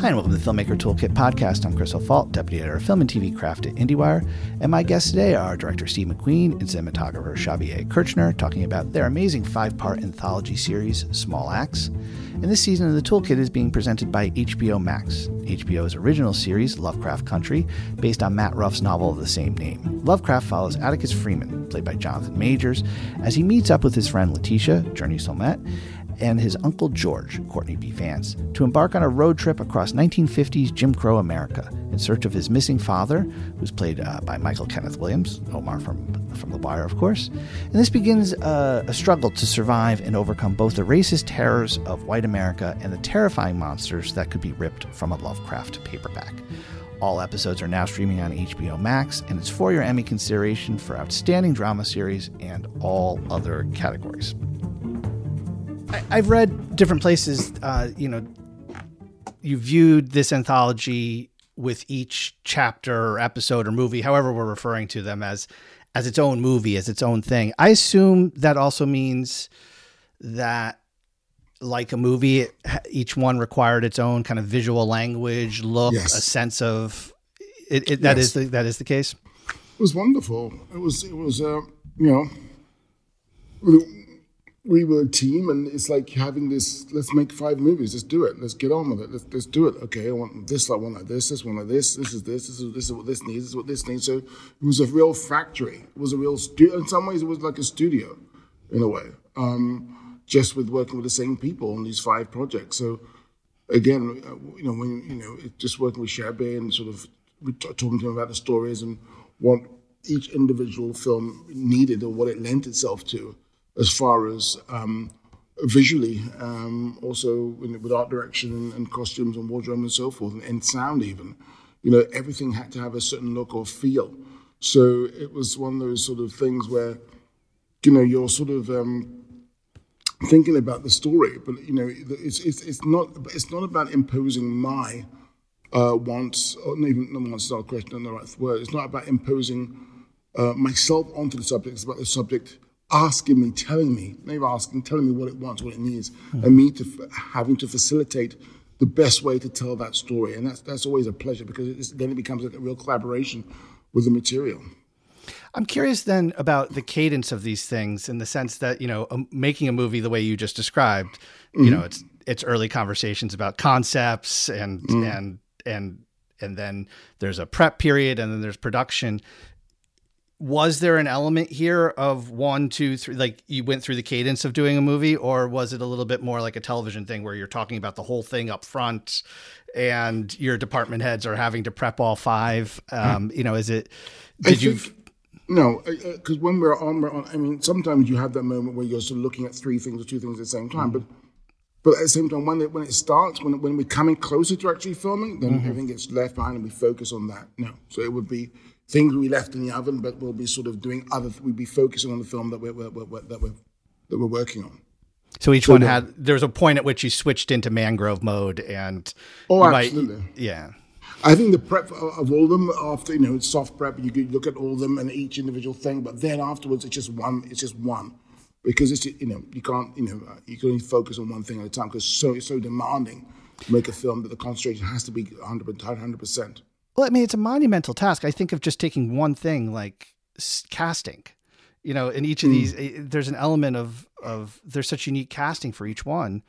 Hi, and welcome to the Filmmaker Toolkit podcast. I'm Chris O'Falt, deputy editor of film and TV craft at IndieWire. And my guests today are director Steve McQueen and cinematographer Shabier Kirchner, talking about their amazing five part anthology series, Small Axe. And this season of the Toolkit is being presented by HBO Max, HBO's original series, Lovecraft Country, based on Matt Ruff's novel of the same name. Lovecraft follows Atticus Freeman, played by Jonathan Majors, as he meets up with his friend Letitia, Jurnee Smollett, and his uncle George, Courtney B. Vance, to embark on a road trip across 1950s Jim Crow America in search of his missing father, who's played uh, by Michael Kenneth Williams, Omar from, from The Wire, of course. And this begins uh, a struggle to survive and overcome both the racist terrors of white America and the terrifying monsters that could be ripped from a Lovecraft paperback. All episodes are now streaming on HBO Max, and it's for your Emmy consideration for Outstanding Drama Series and all other categories. I, have read different places. Uh, you know, you viewed this anthology with each chapter or episode or movie, however we're referring to them as, as its own movie, as its own thing. I assume that also means that, like a movie, each one required its own kind of visual language, look, yes. a sense of. It, it, that yes. is the, that is the case. It was wonderful. It was it was uh, you know we were a team, and it's like having this. Let's make five movies. Let's do it. Let's get on with it. Let's, let's do it. Okay, I want this. I want like this. This one like this. This is this. This is this is what this needs. This is what this needs. So it was a real factory. It was a real studio. In some ways, it was like a studio, in a way. Um, just with working with the same people on these five projects. So again, uh, you know, when you know, just working with Shabby and sort of talking to him about the stories and what each individual film needed or what it lent itself to as far as um, visually, um, also with art direction and, and, costumes and wardrobe and so forth, and, and, sound even. You know, everything had to have a certain look or feel. So it was one of those sort of things where, you know, you're sort of um, thinking about the story, but you know, it's it's it's not it's not about imposing my uh, wants, or not even not wants not a question, not the right word. It's not about imposing uh, myself onto the subject. It's about the subject asking me, telling me, maybe asking, telling me what it wants, what it needs, mm-hmm. and me to having to facilitate the best way to tell that story. And that's that's always a pleasure because then it becomes like a real collaboration with the material. I'm curious then about the cadence of these things in the sense that you know um, making a movie the way you just described, mm-hmm. you know, it's it's early conversations about concepts and mm-hmm. and and and then there's a prep period and then there's production was there an element here of one, two, three? Like you went through the cadence of doing a movie, or was it a little bit more like a television thing where you're talking about the whole thing up front, and your department heads are having to prep all five? Um, you know, is it? Did you? No, because uh, when we're on, we're on. I mean, sometimes you have that moment where you're sort of looking at three things or two things at the same time, mm-hmm. but. But at the same time, when it, when it starts, when, when we're coming closer to actually filming, then mm-hmm. everything gets left behind and we focus on that. No. So it would be things we left in the oven, but we'll be sort of doing other. We'll be focusing on the film that we're, we're, we're that we're that we're working on. So each so one had. There was a point at which you switched into mangrove mode, and oh, absolutely, might, yeah. I think the prep of all of them after you know it's soft prep. You could look at all of them and each individual thing, but then afterwards it's just one. It's just one because it's you know you can't you know uh, you can only focus on one thing at a time because so it's so demanding to make a film that the concentration has to be 100 100 percent. Well, I mean, it's a monumental task. I think of just taking one thing like casting. You know, in each of mm. these, eh, there's an element of of there's such unique casting for each one,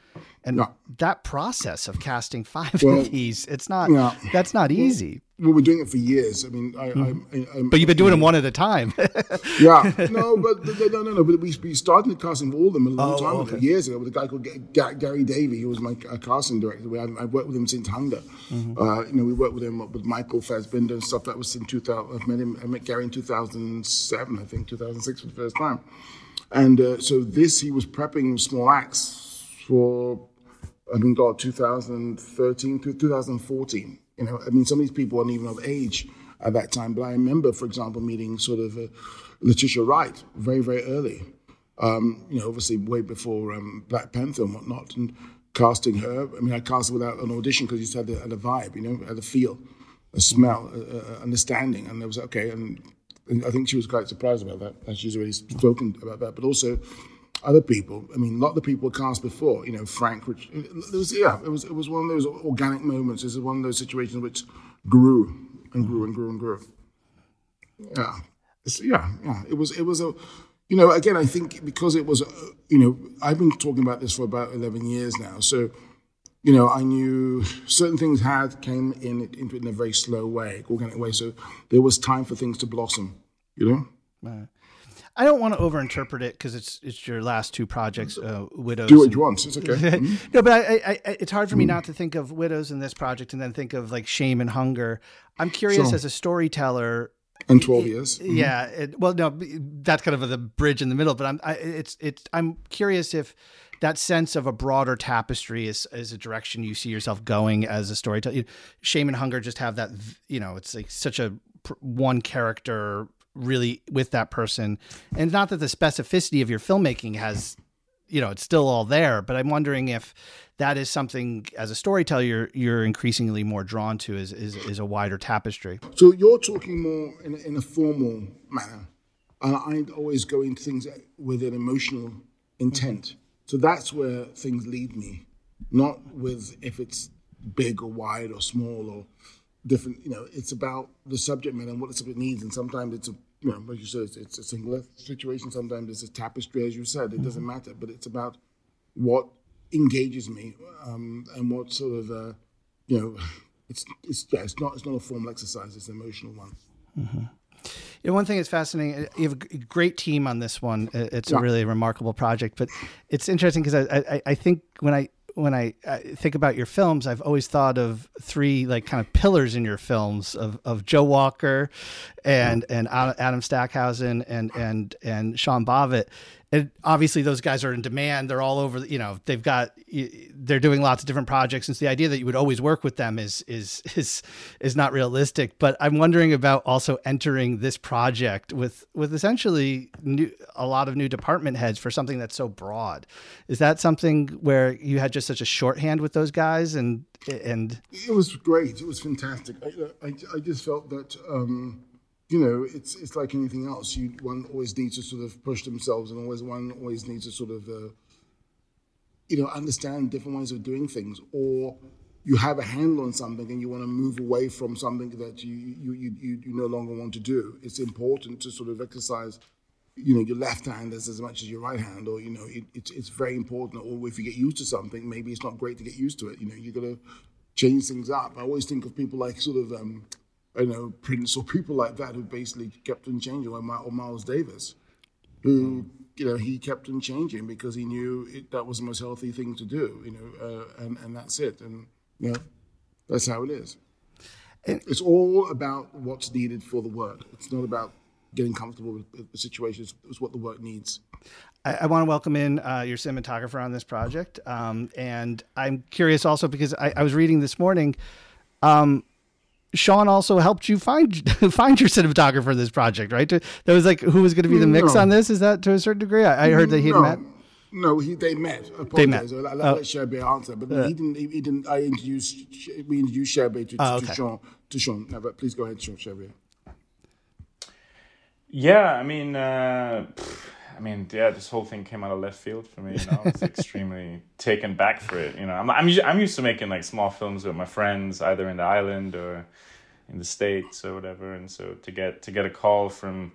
and yeah. that process of casting five well, of these, it's not yeah. that's not easy well, we're doing it for years. I mean, I, mm. I, I, but you've been doing them one at a time. yeah, no, but no, no, no. But we, we started casting all of them a long oh, time okay. ago, years ago, with a guy called Gary Davy, who was my uh, casting director. We, I, worked with him since Hunger. Mm-hmm. Uh, you know, we worked with him with Michael Fassbender and stuff. That was in 2000. I met him. I met Gary in 2007, I think, 2006 for the first time. And uh, so this, he was prepping Small Axe for, I mean, God, 2013 to 2014. You know, I mean, some of these people weren't even of age at that time. But I remember, for example, meeting sort of uh, Letitia Wright very, very early. Um, you know, obviously way before um, Black Panther and whatnot, and casting her. I mean, I cast without an audition because you just had the, had a vibe, you know, had a feel, a smell, a, a understanding, and there was okay. And, and, I think she was quite surprised about that, and she's already spoken about that. But also, other people. I mean, a lot of the people were cast before. You know, Frank. Which it was yeah, it was it was one of those organic moments. It was one of those situations which grew and grew and grew and grew. Yeah, yeah, yeah. It was it was a. You know, again, I think because it was, uh, you know, I've been talking about this for about eleven years now. So, you know, I knew certain things had came in into it in a very slow way, organic way. So there was time for things to blossom. You know. Right. I don't want to overinterpret it because it's it's your last two projects, uh, Widows. Do what you want. It's okay. Mm-hmm. no, but I, I, it's hard for me not to think of Widows in this project and then think of like Shame and Hunger. I'm curious sure. as a storyteller. In 12 years. Mm-hmm. Yeah. It, well, no, that's kind of the bridge in the middle. But I'm I, it's it's I'm curious if that sense of a broader tapestry is is a direction you see yourself going as a storyteller. Shame and Hunger just have that. You know, it's like such a one character really with that person. And not that the specificity of your filmmaking has, you know, it's still all there, but I'm wondering if that is something as a storyteller you're, you're increasingly more drawn to is, is, is a wider tapestry. So you're talking more in, in a formal manner. And I always go into things with an emotional intent. Mm-hmm. So that's where things lead me, not with if it's big or wide or small or different. You know, it's about the subject matter and what the subject needs. And sometimes it's a, you know, like you said, it's, it's a single situation. Sometimes it's a tapestry, as you said. It doesn't matter. But it's about what engages me um, and what sort of, uh, you know, it's it's yeah, it's not it's not a formal exercise. It's an emotional one. Mm-hmm. You know, one thing that's fascinating, you have a great team on this one. It's yeah. a really remarkable project, but it's interesting because I, I, I think when I when I, I, think about your films, I've always thought of three like kind of pillars in your films of, of Joe Walker and and Adam Stockhausen and and and Sean Bobbitt and obviously those guys are in demand. They're all over you know they've got they're doing lots of different projects. And so the idea that you would always work with them is is is is not realistic. But i'm wondering about also entering this project with with essentially new, a lot of new department heads for something that's so broad. Is that something where you had just such a shorthand with those guys and and it was great. It was fantastic. I i, I just felt that um you know, it's it's like anything else. You one always needs to sort of push themselves, and always one always needs to sort of, uh, you know, understand different ways of doing things, or you have a handle on something and you want to move away from something that you you you you, no longer want to do. It's important to sort of exercise, you know, your left hand as, as much as your right hand, or you know, it, it's it's very important. Or if you get used to something, maybe it's not great to get used to it. You know, you got to change things up. I always think of people like sort of. Um, you know, Prince or people like that who basically kept on changing, or Miles Davis, who you know he kept on changing because he knew it, that was the most healthy thing to do, you know, uh, and and that's it, and you know, that's how it is. And it's all about what's needed for the work. It's not about getting comfortable with the situation. It's what the work needs. I, I want to welcome in uh, your cinematographer on this project, um, and I'm curious also because I, I was reading this morning. Um, Sean also helped you find find your cinematographer for this project, right? That was like who was going to be the mix no. on this? Is that to a certain degree? I, I heard that he no. met. No, he they met. They met. I'll, I'll oh. let Sherbe answer, but uh, he didn't. He, he, didn't. I introduced. We introduced Sherbe to, oh, okay. to Sean. To Sean. No, but please go ahead, Sean Sherbe. Yeah, I mean. Uh, I mean, yeah, this whole thing came out of left field for me. You know, I was extremely taken back for it. You know, I'm I'm I'm used to making like small films with my friends, either in the island or in the states or whatever. And so to get to get a call from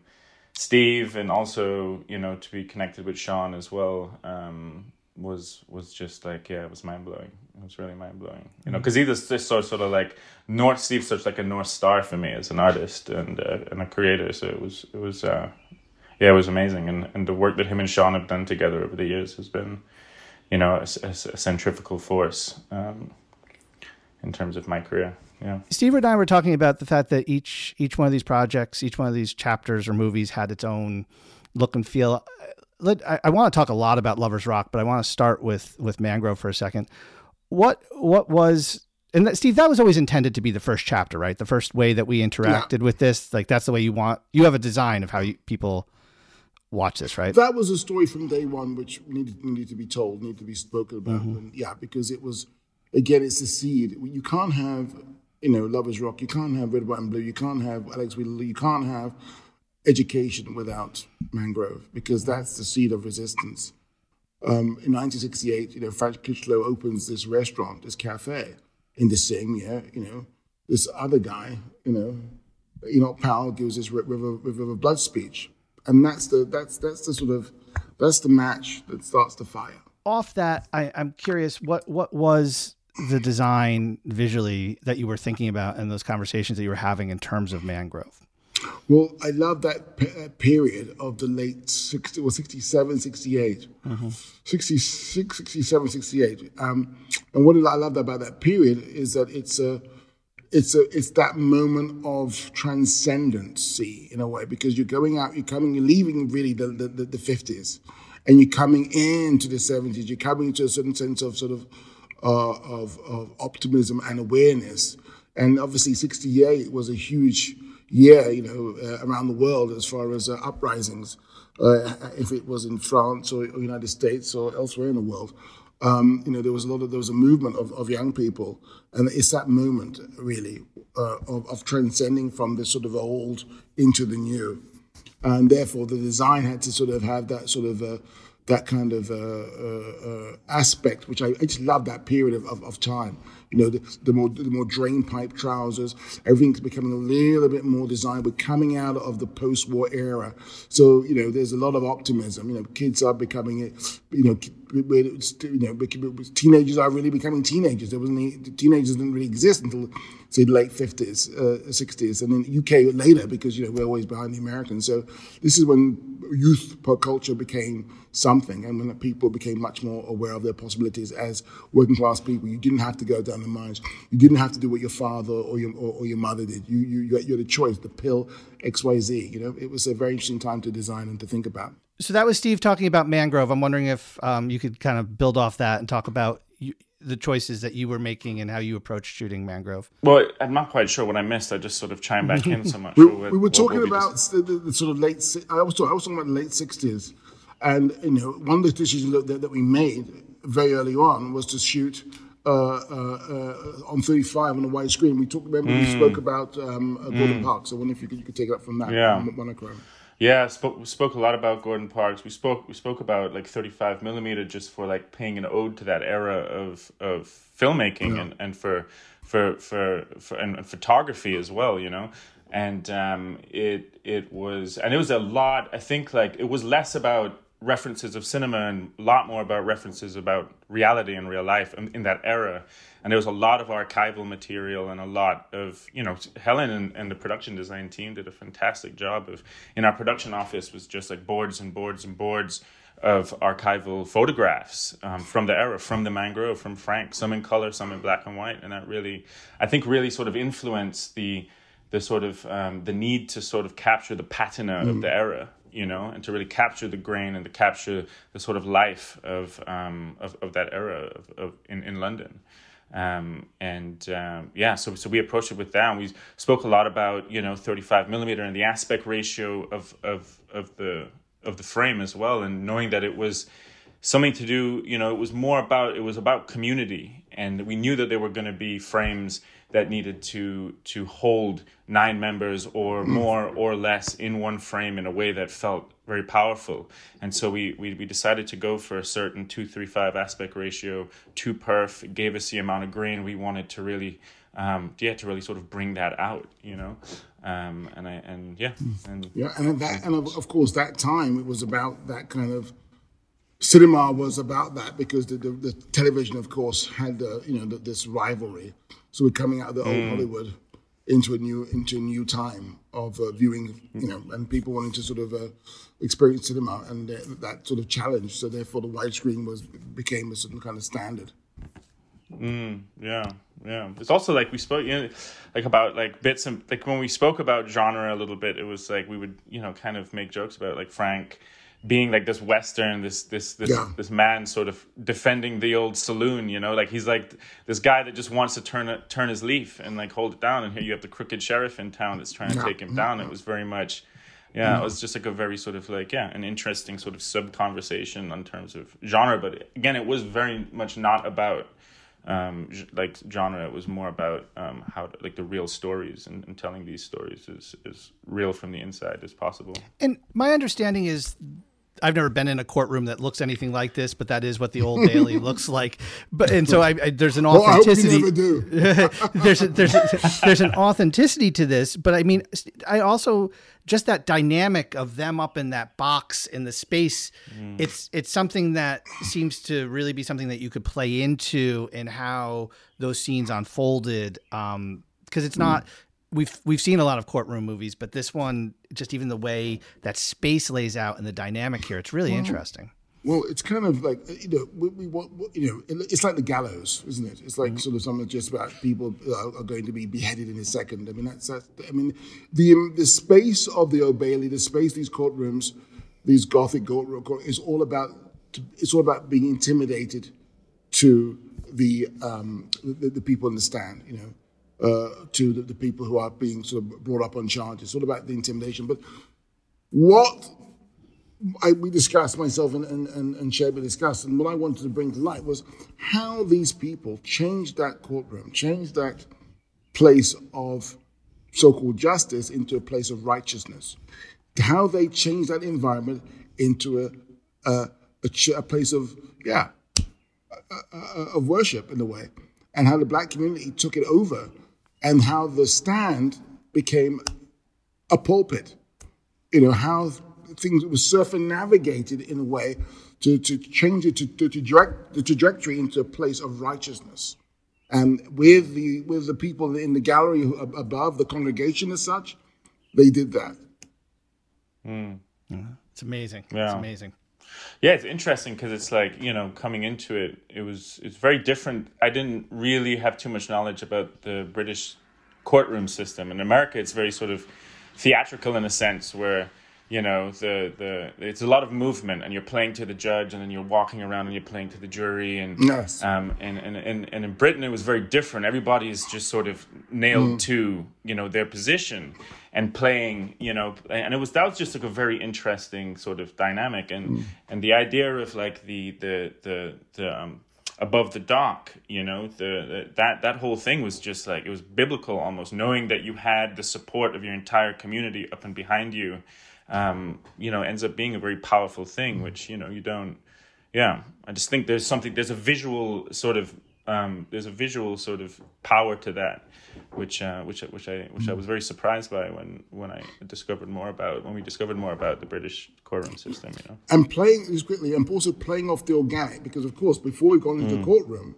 Steve and also you know to be connected with Sean as well um, was was just like yeah, it was mind blowing. It was really mind blowing. You know, because mm-hmm. he's just sort sort of like North Steve's such like a north star for me as an artist and uh, and a creator. So it was it was. Uh, yeah, it was amazing, and and the work that him and Sean have done together over the years has been, you know, a, a, a centrifugal force um, in terms of my career. Yeah. Steve and I were talking about the fact that each each one of these projects, each one of these chapters or movies had its own look and feel. Let, I, I want to talk a lot about Lovers Rock, but I want to start with with Mangrove for a second. What what was and that, Steve, that was always intended to be the first chapter, right? The first way that we interacted yeah. with this, like that's the way you want. You have a design of how you, people watch this, right? That was a story from day one, which needed, needed to be told, needed to be spoken about. Mm-hmm. And yeah, because it was, again, it's the seed. You can't have, you know, Lovers Rock. You can't have Red, White, and Blue. You can't have Alex Wheatle. You can't have education without Mangrove because that's the seed of resistance. Um, in 1968, you know, Frank Crichlow opens this restaurant, this cafe. In the same year, you know, this other guy, you know, Enoch Powell gives this River, River of Blood speech, and that's the that's that's the sort of that's the match that starts the fire. Off that, I, I'm curious what what was the design visually that you were thinking about in those conversations that you were having in terms of mangrove? Well, I love that p- period of the late 60, well, 67, 68, mm-hmm. 66, 67, 68. Um, and what I love about that period is that it's a, it's a, it's that moment of transcendency in a way, because you're going out, you're coming, you're leaving really the, the, the, the 50s and you're coming into the 70s, you're coming into a certain sense of sort of, uh, of, of optimism and awareness. And obviously 68 was a huge, year, you know, uh, around the world as far as uh, uprisings, uh, if it was in France or, United States or elsewhere in the world. Um, you know, there was a lot of there was a movement of, of young people, and it's that moment really uh, of, of transcending from the sort of old into the new, and therefore the design had to sort of have that sort of uh, that kind of uh, uh, uh, aspect, which I, I, just love that period of, of, of time. You know, the, the, more the more drain pipe trousers, everything's becoming a little bit more designed. We're coming out of the post-war era, so you know, there's a lot of optimism. You know, kids are becoming, you know, you know, teenagers are really becoming teenagers. There wasn't any, teenagers didn't really exist until say late 50s, uh, 60s, and then UK later because you know we're always behind the Americans. So this is when youth culture became something, and when people became much more aware of their possibilities as working class people. You didn't have to go down the mines. You didn't have to do what your father or your or, or your mother did. You you you had a choice, the pill X Y Z. You know, it was a very interesting time to design and to think about. So that was Steve talking about mangrove. I'm wondering if um, you could kind of build off that and talk about you, the choices that you were making and how you approached shooting mangrove. Well, I'm not quite sure what I missed. I just sort of chimed back in so much. we, we, were talking about the, the, the, sort of late. I was talking, I was talking about the late '60s, and you know, one of the decisions that, that we made very early on was to shoot. Uh, uh, uh, on 35 on a wide screen. We talked. Remember, mm. we spoke about um, Gordon mm. Parks. So I wonder if you could, you could take it up from that. Yeah. monochrome. Yeah, spoke, we spoke a lot about Gordon Parks. We spoke we spoke about like thirty five millimeter just for like paying an ode to that era of of filmmaking yeah. and, and for for for for and, and photography as well. You know, and um, it it was and it was a lot. I think like it was less about references of cinema and a lot more about references about reality and real life in, in that era. And there was a lot of archival material and a lot of you know helen and, and, the production design team did a fantastic job of in our production office was just like boards and boards and boards of archival photographs um, from the era from the mangrove from frank some in color some in black and white. And that really i think really sort of influenced the the sort of um, the need to sort of capture the patina mm. of the era you know, and to really capture the grain and to capture the sort of life of um, of, of that era of, of in, in London. Um, and um, yeah, so so we approached it with that. And we spoke a lot about you know thirty five millimeter and the aspect ratio of of of the of the frame as well, and knowing that it was something to do. You know, it was more about it was about community, and we knew that there were going to be frames that needed to to hold nine members or mm. more or less in one frame in a way that felt very powerful. And so we we, we decided to go for a certain two three five aspect ratio, two perf. It gave us the amount of grain we wanted to really um, yeah, to really sort of bring that out, you know, um, and I and yeah, and yeah, and that and of, of course that time it was about that kind of cinema was about that because the, the, the television, of course, had uh, you know the, this rivalry. So we're coming out of the old mm. Hollywood into a new into a new time of uh, viewing, you know, and people wanting to sort of uh, experience cinema and uh, that sort of challenge. So therefore, the widescreen was became a certain kind of standard. Mm, yeah, yeah. It's also like we spoke, you know, like about like bits and like when we spoke about genre a little bit, it was like we would, you know, kind of make jokes about like Frank being like this western this this this yeah. this man sort of defending the old saloon you know? Like he's like this guy that just wants to turn it turn his leaf and like hold it down. And here you have the crooked sheriff in town that's trying to take him down. It was very much yeah it was just like a very sort of like yeah an interesting sort of sub conversation in terms of genre. But again it was very much not about um, like genre. It was more about um, how to, like the real stories and, and telling these stories as as real from the inside as possible. And my understanding is I've never been in a courtroom that looks anything like this, but that is what the Old Bailey looks like. But and so I, I there's an authenticity. Well, there's a, there's a, there's an authenticity to this, but I mean, I also just that dynamic of them up in that box in the space. Mm. It's it's something that seems to really be something that you could play into in how those scenes unfolded. Um, because it's not we've we've seen a lot of courtroom movies, but this one, just even the way that space lays out and the dynamic here, it's really well, interesting. Well, it's kind of like you know, we, we, you know, it's like the gallows, isn't it? It's like mm-hmm. sort of something just about people are going to be beheaded in a second. I mean, that's, that's I mean, the the space of the Old Bailey, the space these courtrooms, these Gothic courtrooms, is all about it's all about being intimidated to the um, the, the people in the stand, you know uh, to the, the, people who are being sort of brought up on charges. It's all about the intimidation. But what I, we discussed, myself and, and, and, and Sheba discussed, and what I wanted to bring to light was how these people changed that courtroom, changed that place of so called justice into a place of righteousness. How they changed that environment into a, a, a, a place of, yeah, of worship in a way, and how the black community took it over and how the stand became a pulpit. You know, how things were circumnavigated in a way to, to change it to, to, to direct the trajectory into a place of righteousness. And with the with the people in the gallery above, the congregation as such, they did that. Mm. It's amazing. Yeah. It's amazing. Yeah, it's interesting because it's like you know coming into it, it was it's very different. I didn't really have too much knowledge about the British courtroom system. In America, it's very sort of theatrical in a sense where you know the the it's a lot of movement and you're playing to the judge and then you're walking around and you're playing to the jury and yes. um and and, and and in Britain it was very different everybody is just sort of nailed mm. to you know their position and playing you know and it was that was just like a very interesting sort of dynamic and mm. and the idea of like the the the the um above the dock you know the, the, that that whole thing was just like it was biblical almost knowing that you had the support of your entire community up and behind you um, you know ends up being a very powerful thing which you know you don't yeah i just think there's something there's a visual sort of um, there's a visual sort of power to that which uh, which which I which I was very surprised by when when I discovered more about when we discovered more about the British courtroom system. You know, and playing just quickly, and also playing off the organic because of course before we've gone into mm. the courtroom,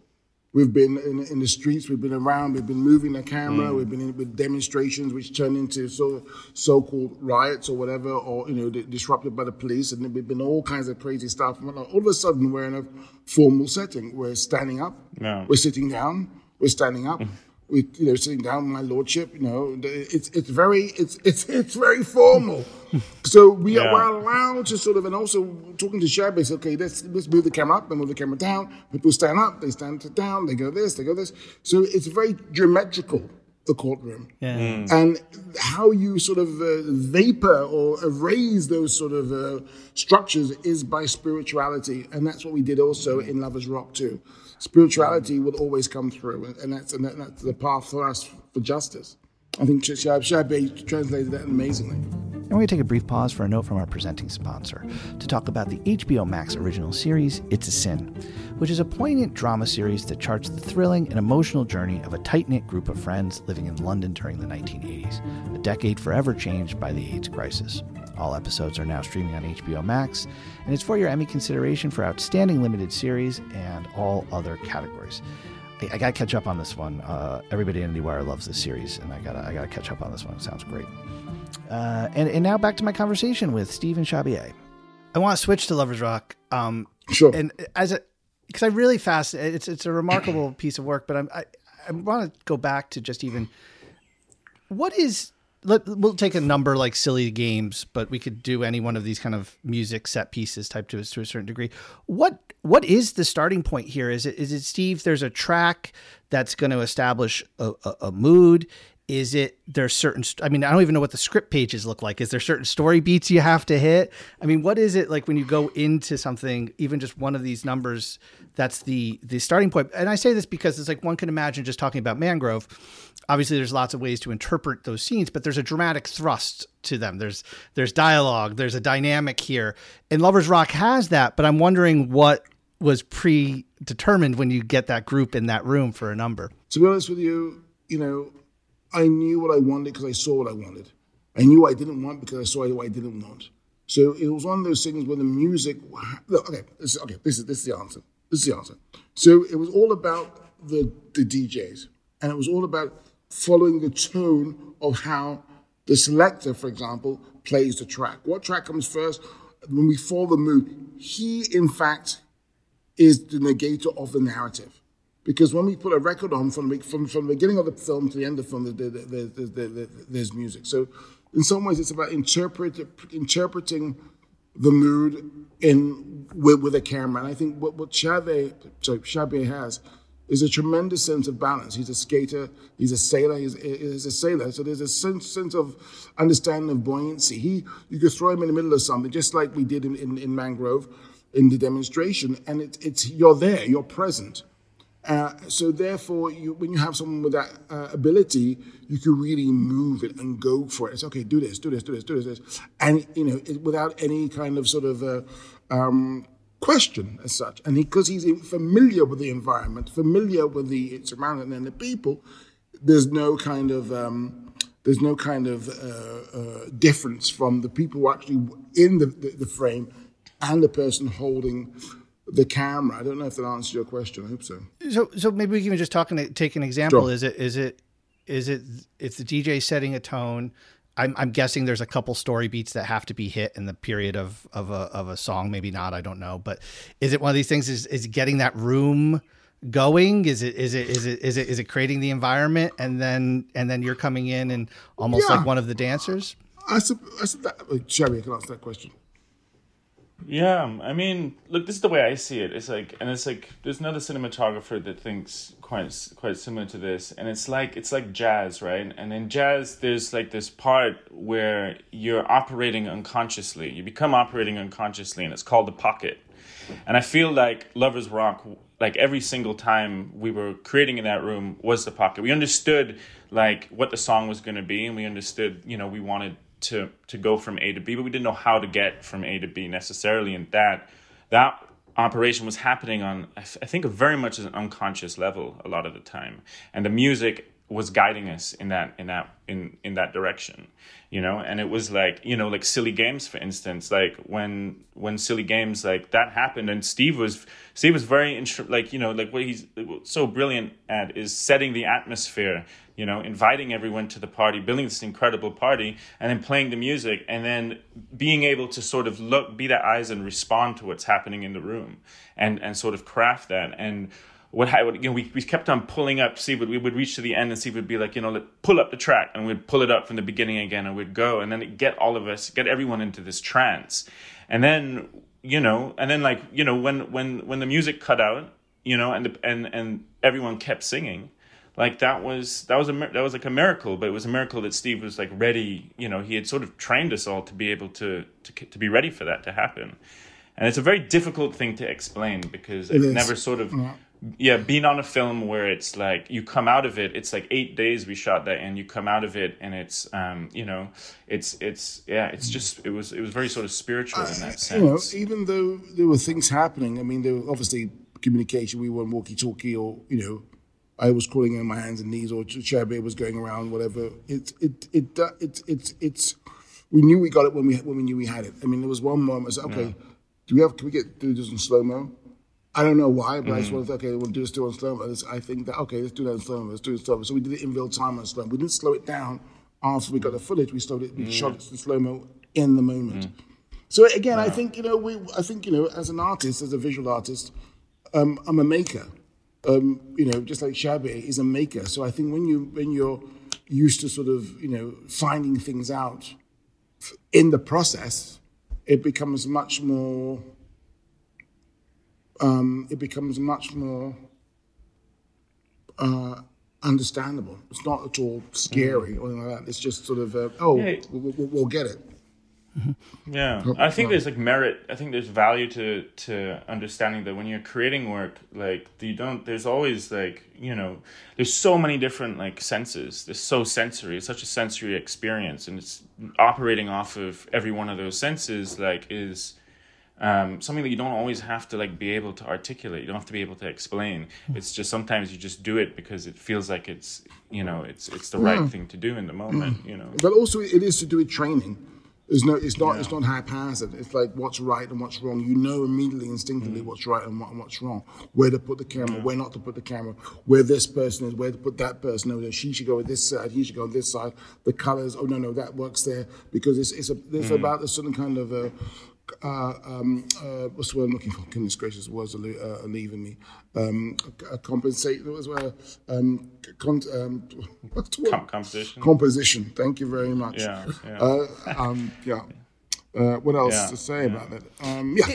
we've been in, in, the streets, we've been around, we've been moving the camera, mm. we've been in, with demonstrations which turn into so so-called riots or whatever, or you know disrupted by the police, and we've been all kinds of crazy stuff. And all of a sudden, we're in a formal setting. We're standing up, we're sitting down, we're standing up. We, you know, sitting down, my lordship, you know, it's it's very it's it's it's very formal. so we yeah. are allowed to sort of, and also talking to Shabby, okay, let's let's move the camera up and move the camera down. People stand up, they stand down, they go this, they go this. So it's very geometrical the courtroom. Yeah. Mm. And how you sort of uh, vapor or erase those sort of uh, structures is by spirituality. And that's what we did also in Lovers Rock too spirituality will always come through, and that's and that's the path for us for justice. I think Shabe translated that amazingly. And we're going to take a brief pause for a note from our presenting sponsor to talk about the HBO Max original series, It's a Sin, which is a poignant drama series that charts the thrilling and emotional journey of a tight knit group of friends living in London during the 1980s, a decade forever changed by the AIDS crisis. All episodes are now streaming on HBO Max, and it's for your Emmy consideration for Outstanding Limited Series and all other categories. I, I gotta catch up on this one. Uh, everybody in IndieWire loves this series, and I gotta I gotta catch up on this one. It sounds great. Uh, and, and now back to my conversation with Stephen Shabier. I want to switch to Lovers Rock. Um, sure. And as a because I really fast, it's it's a remarkable piece of work. But I'm, I I want to go back to just even what is let, we'll take a number like silly games, but we could do any one of these kind of music set pieces type to, to a certain degree. What what is the starting point here? Is it is it Steve? There's a track that's going to establish a, a, a mood. is it there's certain i mean i don't even know what the script pages look like is there certain story beats you have to hit i mean what is it like when you go into something even just one of these numbers that's the the starting point. point and i say this because it's like one can imagine just talking about mangrove obviously there's lots of ways to interpret those scenes but there's a dramatic thrust to them there's there's dialogue there's a dynamic here and lovers rock has that but i'm wondering what was predetermined when you get that group in that room for a number to be honest with you you know I knew what I wanted because I saw what I wanted. I knew what I didn't want because I saw what I didn't want. So it was one of those things where the music. Okay, this, okay, this is this is the answer. This is the answer. So it was all about the the DJs, and it was all about following the tone of how the selector, for example, plays the track. What track comes first? When we follow the mood, he in fact is the negator of the narrative. Because when we put a record on from, from, from the beginning of the film to the end of the film, there, there, there, there's music. So in some ways, it's about interpret, interpreting the mood in with, with a camera. And I think what, what Xavier, sorry, Xavier has is a tremendous sense of balance. He's a skater, he's a sailor, he's, he's a sailor. So there's a sense, sense of understanding of buoyancy. He, you could throw him in the middle of something, just like we did in, in, in Mangrove in the demonstration, and it, it's you're there, you're present. Uh, so therefore, you, when you have someone with that uh, ability, you can really move it and go for it. It's okay, do this, do this, do this, do this, and you know, it, without any kind of sort of uh, um, question as such. And because he, he's familiar with the environment, familiar with the surrounding and the people, there's no kind of um, there's no kind of uh, uh, difference from the people who actually in the, the, the frame and the person holding the camera. I don't know if that answers your question. I hope so. So, so maybe we can even just talk and take an example. Sure. Is it, is it, is it, it's the DJ setting a tone. I'm, I'm guessing there's a couple story beats that have to be hit in the period of, of a, of a song. Maybe not. I don't know. But is it one of these things? Is, is getting that room going? Is it, is it, is it, is it, is it creating the environment and then, and then you're coming in and almost yeah. like one of the dancers? I said, I said that, Sherry, I can answer that question. Yeah, I mean, look, this is the way I see it. It's like, and it's like, there's another cinematographer that thinks quite quite similar to this, and it's like it's like jazz, right? And in jazz, there's like this part where you're operating unconsciously. You become operating unconsciously, and it's called the pocket. And I feel like Lovers Rock, like every single time we were creating in that room, was the pocket. We understood like what the song was going to be, and we understood, you know, we wanted to to go from A to B, but we didn't know how to get from A to B necessarily, and that that operation was happening on I, th- I think very much an unconscious level a lot of the time, and the music was guiding us in that in that in in that direction you know? And it was like you know like silly games for instance like when when silly games like that happened and steve was steve was very intri- like you know like what he's so brilliant at is setting the atmosphere you know inviting everyone to the party building this incredible party and then playing the music and then being able to sort of look be that eyes and respond to what's happening in the room and and sort of craft that and what you know, we, we kept on pulling up, see, but we would reach to the end and see, would be like, you know, let, pull up the track and we'd pull it up from the beginning again and we'd go and then get all of us, get everyone into this trance. And then, you know, and then like, you know, when, when, when the music cut out, you know, and, the, and, and everyone kept singing, like that was, that was a, that was like a miracle, but it was a miracle that Steve was like ready, you know, he had sort of trained us all to be able to, to, to be ready for that to happen. And it's a very difficult thing to explain because it, it never sort of, yeah. yeah being on a film where it's like you come out of it it's like eight days we shot that and you come out of it and it's um you know it's it's yeah it's just it was it was very sort of spiritual in that sense you know even though there were things happening i mean there were obviously communication we weren't walkie talkie or you know I was crawling on my hands and knees, or Cherby was going around, whatever. It, it, it, it, it, it's, it's. We knew we got it when we when we knew we had it. I mean, there was one moment. I said, "Okay, yeah. do we have? Can we get do this in slow mo?" I don't know why, but mm. I just mm. wanted to, okay, we'll do this still in slow mo. I think that, okay, let's do that in slow mo. Let's do it in slow mo. So we did it in real time in slow mo. We didn't slow it down after we got the footage. We slowed it, we mm. shot it in slow mo in the moment. Mm. So again, I think, you know, we, I think, you know, as an artist, as a visual artist, um, I'm a maker. Um, you know, just like Shabby is a maker. So I think when you, when you're used to sort of, you know, finding things out in the process, it becomes much more um, it becomes much more uh, understandable. It's not at all scary or anything like that. It's just sort of, uh, oh, Yeah. we'll, we'll, we'll get it. Mm-hmm. Yeah, I think there's like merit. I think there's value to to understanding that when you're creating work, like you don't. There's always like you know, there's so many different like senses. There's so sensory. It's such a sensory experience, and it's operating off of every one of those senses. Like is um, something that you don't always have to like be able to articulate. You don't have to be able to explain. Mm. It's just sometimes you just do it because it feels like it's you know it's it's the mm. right thing to do in the moment. You know. But also, it is to do with training. It's no, it's not, it's not haphazard. It's like what's right and what's wrong. You know immediately, instinctively, mm. what's right and, what, and what's wrong. Where to put the camera, where not to put the camera, where this person is, where to put that person. Oh, no, she should go on this side, he should go on this side. The colors. Oh no, no, that works there because it's it's a, it's mm. about a certain kind of a. Uh, um, uh, what's the word I'm looking for? Goodness gracious, words are, uh, are leaving me. Um, a, a compensate as well. Um, con- um, what's the word? Com- composition. composition. Thank you very much. Yeah, yeah. Uh, um, yeah. Uh, what else Yeah, to say about that? Um, yeah. So,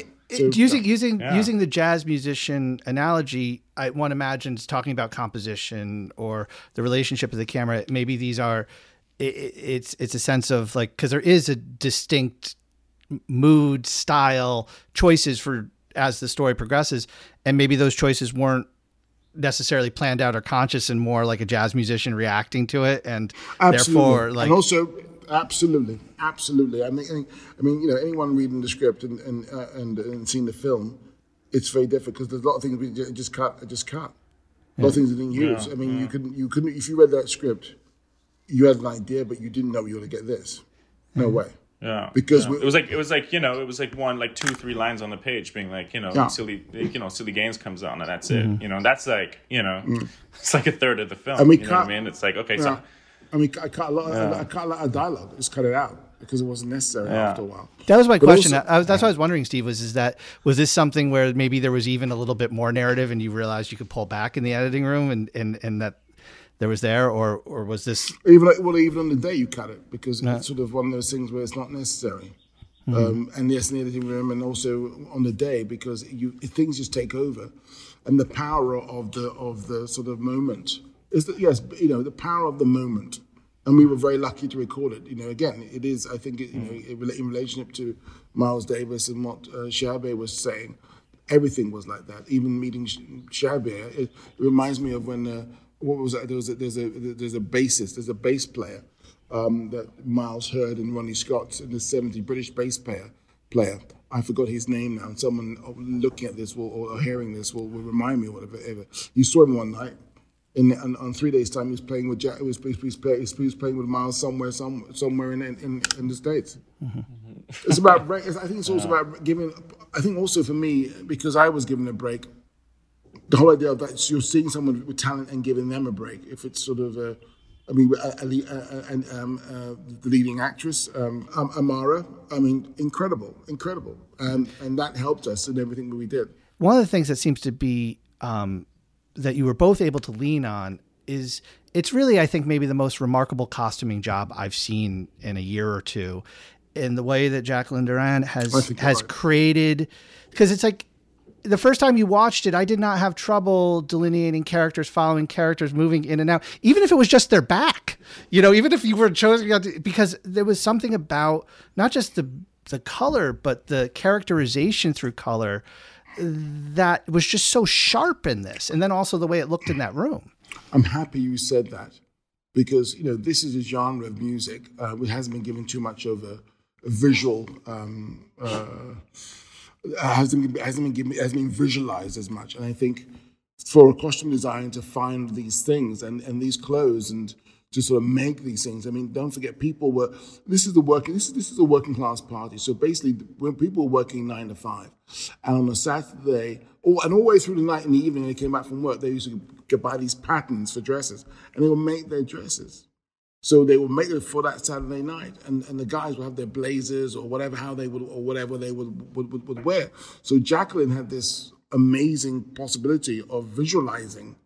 It- using using Yeah. using the jazz musician analogy, I one imagines talking about composition or the relationship of the camera. Maybe these are i i- it's it's a sense of like because there is a distinct mood style choices for as the story progresses, and maybe those choices weren't necessarily planned out or conscious and more like a jazz musician reacting to it and absolutely. therefore like and also, absolutely, absolutely. I mean, I mean- you know, anyone reading the script and and uh, and, and seeing the film, it's very different because there's a lot of things we ju- just cut, just cut. A lot of things they didn't use. I mean, you couldn't, you couldn't. If you read that script, you had an idea, but you didn't know you were going to get this. No way. Yeah, Because yeah. we- it was like it was like you know it was like one like two three lines on the page being like you know Yeah. silly you know silly games comes on and that's it mm-hmm. you know and that's like you know mm. it's like a third of the film And we you know what I mean it's like okay so I mean, I cut a lot. Of, I cut a lot of dialogue. Just cut it out because it wasn't necessary Yeah. after a while. That was my But question. also- I was, that's what I was wondering, Steve. Was is that was this something where maybe there was even a little bit more narrative, and you realized you could pull back in the editing room, and and, and that there was there, or or was this? Even well, even on the day you cut it because it's sort of one of those things where it's not necessary. Um, and yes, in the editing room, and also on the day because you things just take over, and the power of the of the sort of moment is that yes, you know the power of the moment, and we were very lucky to record it. You know, again, it is I think it, you know in rela- in relationship to Miles Davis and what uh, was saying, everything was like that. Even meeting Sh- Shabier, it, it reminds me of when. Uh, what was that? There was a, there's a there's a bassist, there's a bass player um, that Miles heard and Ronnie Scott in the 70s, British bass player. Player, I forgot his name now. And someone looking at this will, or hearing this will, will remind me or whatever. Ever. You saw him one night. In, on, on three days' time, he was playing with Jack. He was, he was, play- he was playing with Miles somewhere, some, somewhere in, in in the states. It's about. I think it's also about giving. I think also for me because I was given a break the whole idea of that you're seeing someone with talent and giving them a break. If it's sort of, uh, I mean, uh, uh, and um, uh, the leading actress, um, Am- Amara, I mean, incredible, incredible, and and that helped us in everything that we did. One of the things that seems to be um, that you were both able to lean on is it's really, I think, maybe the most remarkable costuming job I've seen in a year or two. In the way that Jacqueline Durran has has right. created, because it's like the first time you watched it, I did not have trouble delineating characters, following characters, moving in and out, even if it was just their back. You know, even if you were chosen because there was something about not just the the color, but the characterization through color that was just so sharp in this, and then also the way it looked in that room. I'm happy you said that because you know this is a genre of music uh, which hasn't been given too much of a, a visual. Um, uh, hasn't been, hasn't been given, hasn't been visualized as much, and I think for a costume designer to find these things and, and these clothes and to sort of make these things. I mean, don't forget, people were. This is the working. This is this is a working class party. So basically, when people were working nine to five, and on a Saturday, or and all the way through the night and the evening, they came back from work, they used to go buy these patterns for dresses, and they would make their dresses. So they would make it for that Saturday night, and, and the guys would have their blazers or whatever how they would or whatever they would would, would, would wear. So Jacqueline had this amazing possibility of visualizing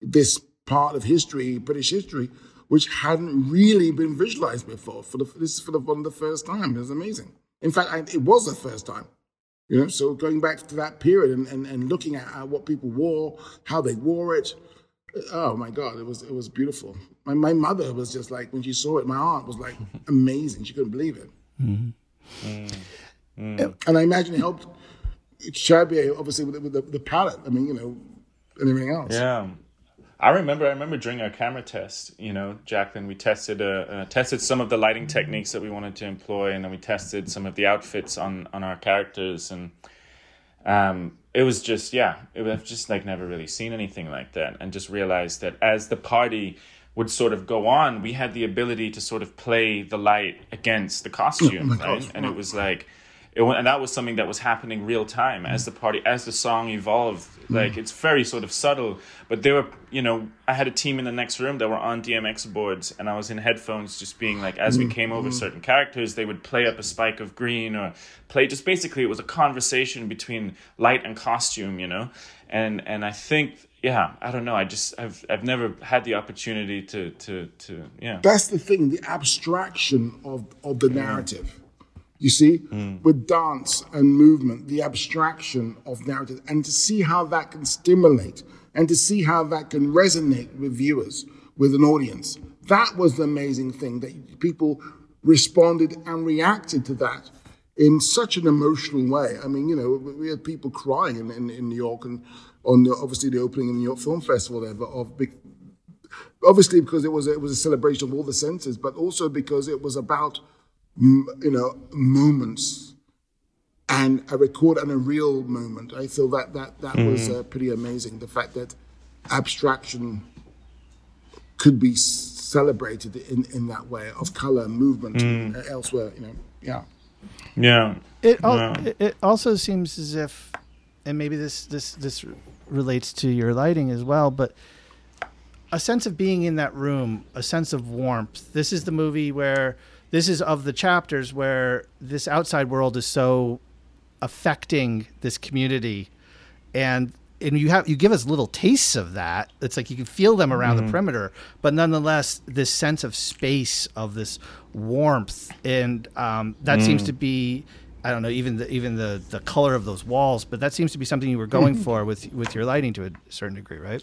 this part of history, British history, which hadn't really been visualized before. For the this is for the one of the first time. It was amazing. In fact, I, it was the first time. You know, so going back to that period and, and, and looking at how, what people wore, how they wore it, Oh my God, it was it was beautiful. My my mother was just like when she saw it, my aunt was like amazing. She couldn't believe it. Mm-hmm. Mm. And I imagine it helped Shabier obviously with, with the, the palette. I mean, you know, and everything else. Yeah. I remember. I remember during our camera test, you know, Jacqueline, we tested uh, uh, tested some of the lighting techniques that we wanted to employ, and then we tested some of the outfits on on our characters, and um, it was just yeah, it was just like never really seen anything like that, and just realized that as the party would sort of go on, we had the ability to sort of play the light against the costume, oh right? And it was like it, and that was something that was happening real time as the party as the song evolved. Mm. Like it's very sort of subtle but they were you know i had a team in the next room that were on dmx boards and i was in headphones just being like as we mm. came over mm. certain characters they would play up a spike of green or play just basically it was a conversation between light and costume you know? And and i think yeah i don't know i just i've i've never had the opportunity to to to yeah. That's the thing the abstraction of of the narrative you see, mm. with dance and movement, the abstraction of narrative, and to see how that can stimulate and to see how that can resonate with viewers, with an audience. That was the amazing thing that people responded and reacted to that in such an emotional way. I mean, you know, we had people crying in, in, in New York and on the, obviously the opening of the New York Film Festival there, but of big, obviously because it was a, it was a celebration of all the senses, but also because it was about you know, moments and a record and a real moment. I feel that that that mm. was uh, pretty amazing. The fact that abstraction could be celebrated in in that way of color, movement, mm. elsewhere. You know, yeah, yeah. It al- yeah. it also seems as if, and maybe this this this relates to your lighting as well, but a sense of being in that room, a sense of warmth. This is the movie where this is of the chapters where this outside world is so affecting this community and and you have you give us little tastes of that it's like you can feel them around mm-hmm. the perimeter but nonetheless this sense of space of this warmth and um, that mm. seems to be I don't know even the even the the color of those walls, but that seems to be something you were going for with with your lighting to a certain degree, right?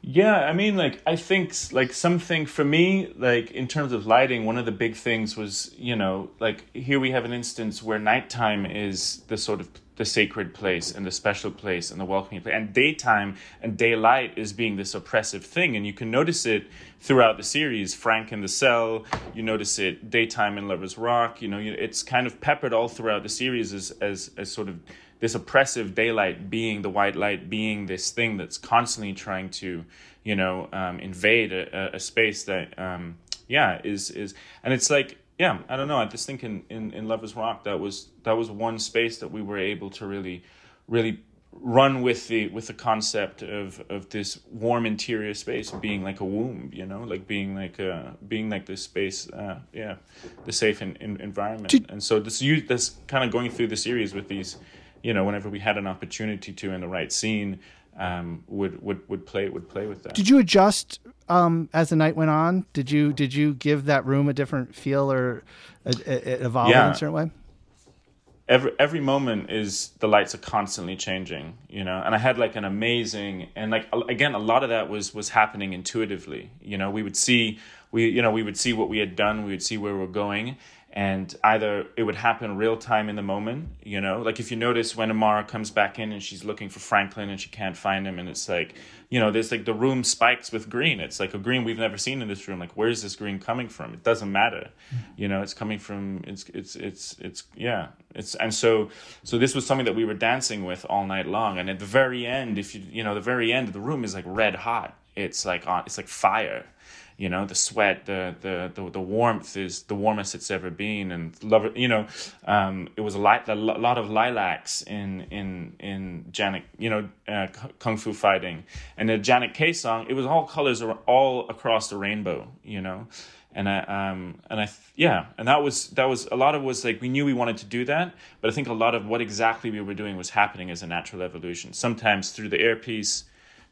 Yeah, I mean, like I think like something for me, like in terms of lighting, one of the big things was you know like here we have an instance where nighttime is the sort of the sacred place and the special place and the welcoming place, and daytime and daylight is being this oppressive thing, and you can notice it throughout the series. Frank in the cell, you notice it daytime in Lovers Rock. You know, it's kind of peppered all throughout the series as as as sort of this oppressive daylight being the white light being this thing that's constantly trying to you know um, invade a, a, space that um, yeah is is and it's like yeah i don't know i just think in, in in lovers rock that was that was one space that we were able to really really run with the with the concept of of this warm interior space being like a womb you know like being like uh being like this space uh yeah the safe in, in environment. And so this you this kind of going through the series with these you know, whenever we had an opportunity to in the right scene, um, would would would play would play with that. Did you adjust um, as the night went on? Did you did you give that room a different feel or it evolve yeah. in a certain way? Every every moment is the lights are constantly changing, you know. And I had like an amazing and like again a lot of that was was happening intuitively. You know, we would see we you know we would see what we had done, we would see where we're going, and either it would happen real time in the moment you know? Like if you notice when amara comes back in and she's looking for franklin and she can't find him and it's like you know there's like the room spikes with green. It's like a green we've never seen in this room. Like where's this green coming from? It doesn't matter. Hmm. You know it's coming from it's it's it's it's yeah. It's and so so this was something that we were dancing with all night long. And at the very end if you you know the very end the room is like red hot. It's like on it's like fire you know the sweat the the the, the warmth is the warmest it's ever been. And love you know um, it was a, light, a lot of lilacs in in in Janet you know uh, kung fu fighting. And the Janet Kay song it was all colors all across the rainbow you know? And I um and I yeah and that was that was a lot of was like we knew we wanted to do that but I think a lot of what exactly we were doing was happening as a natural evolution. Sometimes through the earpiece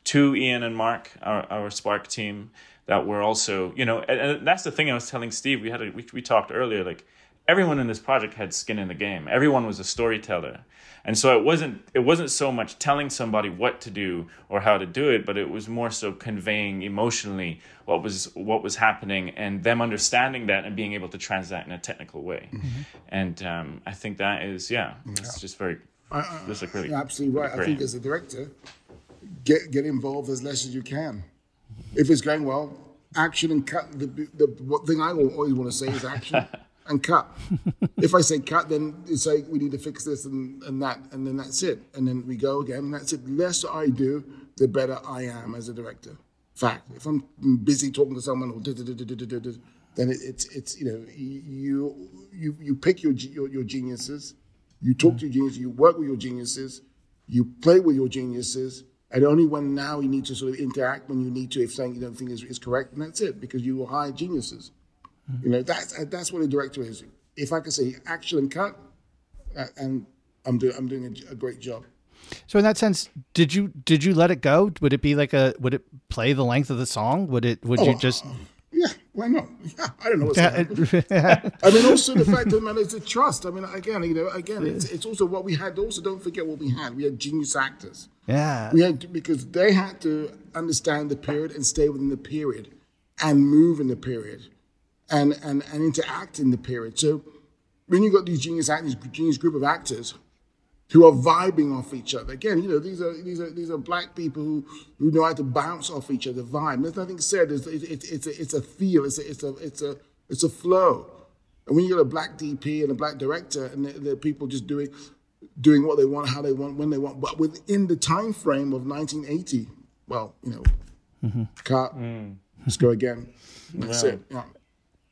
to Ian and Mark our, our Spark team that were also, you know, and, and, that's the thing I was telling Steve. We had a, we we talked earlier. Like everyone in this project had skin in the game. Everyone was a storyteller. And so it wasn't it wasn't so much telling somebody what to do or how to do it, but it was more so conveying emotionally what was what was happening and them understanding that and being able to translate in a technical way. Mm-hmm. And um, I think that is yeah, it's just very uh, that's like really absolutely right. I think as a director, get get involved as less as you can. If it's going well, action and cut. The, the, the thing I always want to say is action. and cut. if I say cut, then it's like we need to fix this and, and that, and then that's it. And then we go again, and that's it. The less I do, the better I am as a director. Fact. If I'm busy talking to someone or then it, it's it's you know you you you pick your your, your geniuses, you talk mm. to your geniuses, you work with your geniuses, you play with your geniuses, and only when now you need to sort of interact when you need to if something you don't think is, is correct, and that's it because you will hire geniuses. You know, that's that's what a director is. If I can say action and cut, uh, and I'm doing I'm doing a, a, great job. So in that sense, did you did you let it go? Would it be like a would it play the length of the song? Would it would oh, you just yeah, why not? Yeah, I don't know what's happening. I mean, also the fact that man, it's a trust. I mean, again, you know, again, it's, it's also what we had. Also, don't forget what we had. We had genius actors. Yeah, we had to, because they had to understand the period and stay within the period and move in the period and, and, and interact in the period. So when you've got these genius actors, genius group of actors who are vibing off each other. Again, you know, these are these are these are black people who, who know how to bounce off each other, vibe. There's nothing said. It's, it's, it's, a, it's a feel. It's a, it's a it's a it's a flow. And when you get a black DP and a black director, and the, the people just doing doing what they want, how they want, when they want, but within the time frame of 1980, well, you know, mm-hmm. cut, mm. let's go again. That's it. Yeah.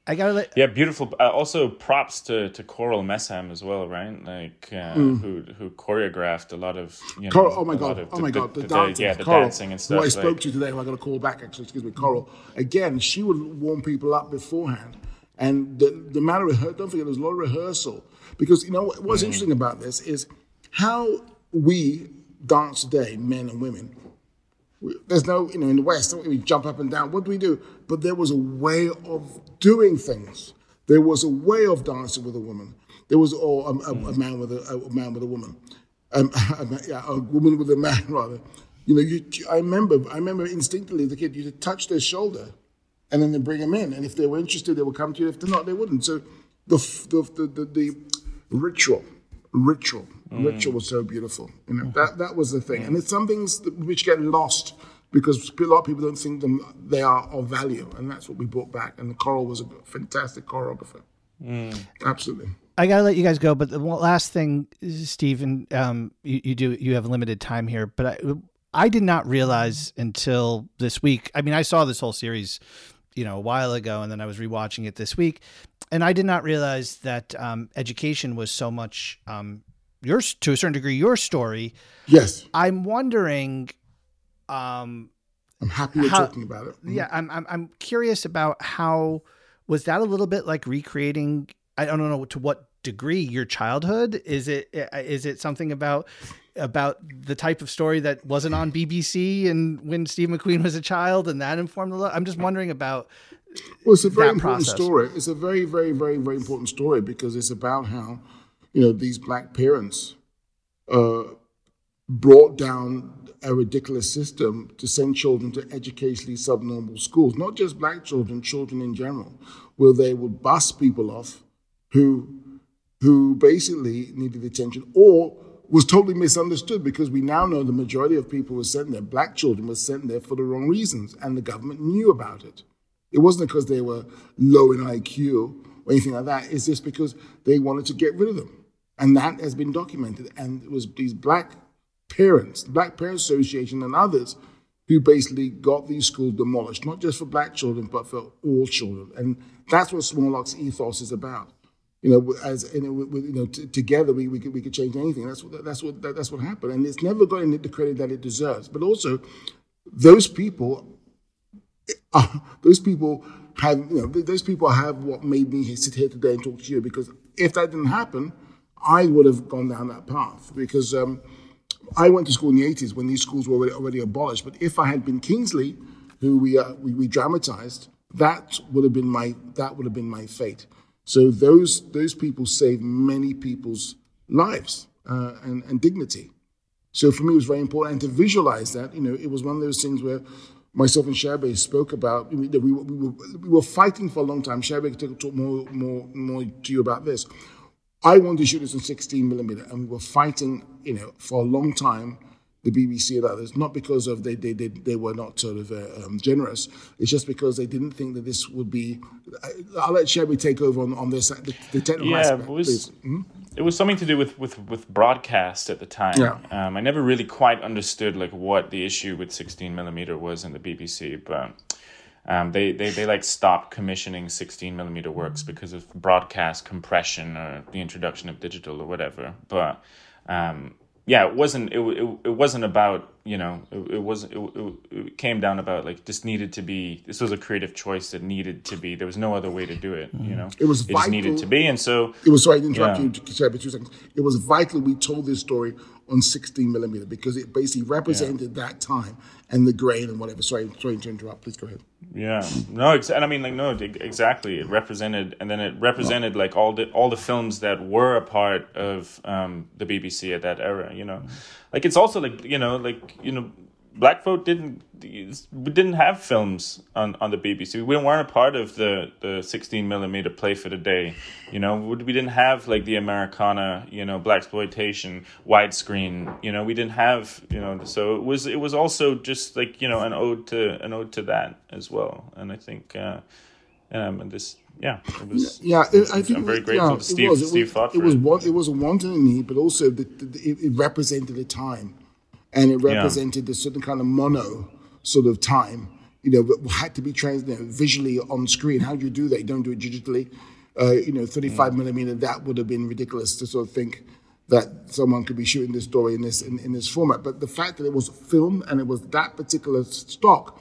I gotta let yeah, beautiful. Uh, also, props to to Coral Messam as well, right? Like uh, mm. who who choreographed a lot of you know. Coral, oh my god! oh my god! The, the, the, yeah, the Coral, dancing and stuff. Who I spoke like, to today, who I got a call back actually. Excuse me, Coral. Again, she would warm people up beforehand, and the the matter of her. Don't forget, there's a lot of rehearsal because you know what's mm. interesting about this is how we dance today, men and women there's no, you know, in the West, we jump up and down. What do we do? But there was a way of doing things. There was a way of dancing with a woman. There was or a, a, a man with a, a, man with a woman. Um, yeah, a woman with a man rather. You know, you, I remember, I remember instinctively the kid, you touch their shoulder, and then they bring them in. And if they were interested, they would come to you. If they're not, they wouldn't. So the the the, the, the ritual, ritual Mm. Ritual was so beautiful. You know, that that was the thing. And it's some things which get lost because a lot of people don't think them they are of value, and that's what we brought back. And the Coral was a fantastic choreographer. Mm. Absolutely. I gotta let you guys go, but the last thing, Stephen, um, you, you do you have limited time here, but I I did not realize until this week. I mean, I saw this whole series, you know, a while ago, and then I was rewatching it this week, and I did not realize that um, education was so much um, your to a certain degree your story. Yes. I'm wondering. Um, I'm happy you're how, talking about it. Mm-hmm. Yeah, I'm, I'm. I'm curious about how was that a little bit like recreating. I don't know to what degree your childhood is it is it something about about the type of story that wasn't on BBC and when Steve McQueen was a child and that informed the I'm just wondering about well it's a very important process. story it's a very very very very important story because it's about how you know, these black parents uh, brought down a ridiculous system to send children to educationally subnormal schools, not just black children, children in general, where they would bus people off who who basically needed attention or was totally misunderstood because we now know the majority of people were sent there, black children were sent there for the wrong reasons, and the government knew about it. It wasn't because they were low in IQ or anything like that, it's just because they wanted to get rid of them. And that has been documented. And it was these black parents, the Black Parents Association and others, who basically got these schools demolished, not just for black children, but for all children. And that's what Small Axe ethos is about. You know, as you know, you know t- together we, we could we could change anything. That's what that's what that's what happened, and it's never gotten the credit that it deserves. But also, those people, uh, those people have you know those people have what made me sit here today and talk to you. Because if that didn't happen, I would have gone down that path because um, I went to school in the 80s when these schools were already, already abolished. But if I had been Kingsley, who we, uh, we, we dramatized, that would have been my that would have been my fate. So those those people saved many people's lives uh, and, and dignity. So for me, it was very important and to visualize that. You know, it was one of those things where myself and Shabier spoke about. We, we, were, we, were, we were fighting for a long time. Shabier could talk more more more to you about this. I wanted to shoot this in 16 millimeter, and we were fighting, you know, for a long time the BBC and others, not because of they they they, they were not sort of uh, um, generous. It's just because they didn't think that this would be. I'll let Shabier take over on, on this the, the technical yeah, aspect. It was, mm-hmm. it was something to do with, with, with broadcast at the time. Yeah. Um, I never really quite understood like what the issue with 16 millimeter was in the BBC, but. Um, they, they, they like stopped commissioning 16 millimeter works because of broadcast compression or the introduction of digital or whatever. But um, yeah, it wasn't it, it, it wasn't about you know it, it was it, it, came down about like this needed to be this was a creative choice that needed to be there was no other way to do it you know it was it vital, just needed to be and so it was sorry to interrupt yeah. you sorry, but two seconds it was vital we told this story on 16 millimeter because it basically represented yeah. that time and the grain and whatever. Sorry, sorry to interrupt. Please go ahead. Yeah, no, ex- and I mean, like, no, exactly. It represented, and then it represented like all the all the films that were a part of um, the BBC at that era. You know, like it's also like you know, like you know, black folk didn't we didn't have films on, on the BBC. We weren't a part of the, the 16 millimeter Play for Today. You know, we didn't have like the Americana, you know, blaxploitation widescreen. You know, we didn't have you know. So it was it was also just like you know an ode to an ode to that as well. And I think uh, um and this yeah, it was. Yeah, it, I think I'm very grateful yeah, to Steve. It was, Steve it was, it was one. It was a wanton need, but also the, the, it, it represented a time and it represented yeah. a certain kind of mono sort of time. You know, had to be translated visually on screen. How do you do that? You don't do it digitally. Uh, you know, 35 mm. millimeter. That would have been ridiculous to sort of think that someone could be shooting this story in this in, in this format. But the fact that it was film and it was that particular stock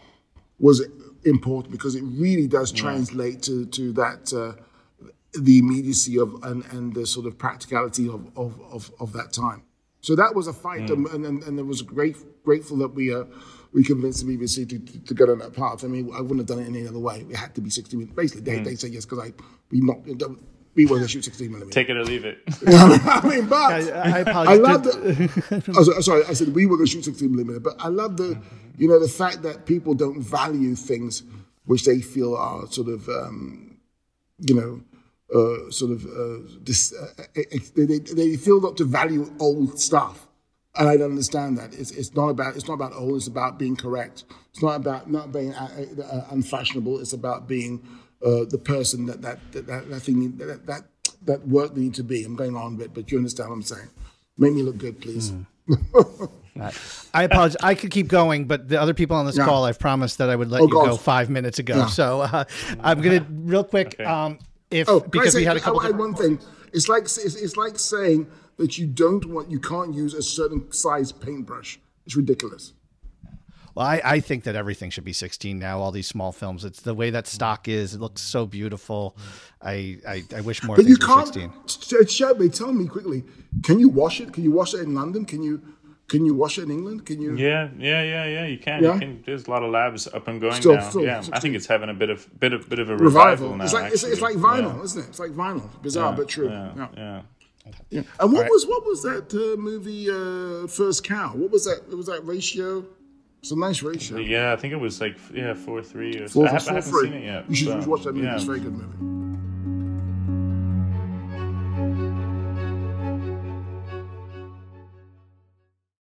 was important because it really does translate to to that. Uh, the immediacy of and, and the sort of practicality of, of, of, of that time. So that was a fight, mm. and, and, and it was great, grateful that we uh, we convinced the BBC to, to, to, go down that path. I mean, I wouldn't have done it any other way. It had to be 60 minutes. Basically, they, mm. they say yes because I we not we want to shoot 16 millimeters. Take it or leave it. I mean, but I, I, I love the. oh, sorry, I said we were going to shoot 16 millimeter, but I love the, you know, the fact that people don't value things which they feel are sort of, um, you know uh, sort of uh, dis, uh, they, they feel not to value old stuff, and I don't understand that. It's, it's not about it's not about old. It's about being correct. It's not about not being uh, uh, unfashionable. It's about being uh, the person that that that, that, that thing that, that that work need to be. I'm going on a bit, but you understand what I'm saying. Make me look good, please. Mm. I apologize. I could keep going, but the other people on this yeah. call, I've promised that I would let oh, you God. go five minutes ago. Yeah. So uh, I'm gonna real quick. Okay. Um, if oh, because say, we had a couple. I, one thing. It's like it's, it's like saying that you don't want you can't use a certain size paintbrush. It's ridiculous. Well, I, I think that everything should be 16 now. All these small films, it's the way that stock is. It looks so beautiful. I I, I wish more. But you can't. 16. Shabier, tell me quickly. Can you wash it? Can you wash it in London? Can you? Can you wash it in England? Can you? Yeah, yeah, yeah, yeah. You can. Yeah? You can. There's a lot of labs up and going still, now. Still, yeah, I think it's having a bit of bit of bit of a revival, revival now. It's like it's, it's, like vinyl, yeah. isn't it? It's like vinyl. Bizarre yeah, but true. Yeah, yeah. yeah. And what right. was what was that uh, movie? Uh, First Cow. What was that? It was that ratio. It's a nice ratio. Yeah, I think it was like yeah four three or four, I, have, four, I haven't three. seen it yet. You should, but, watch that movie. It's a very good movie.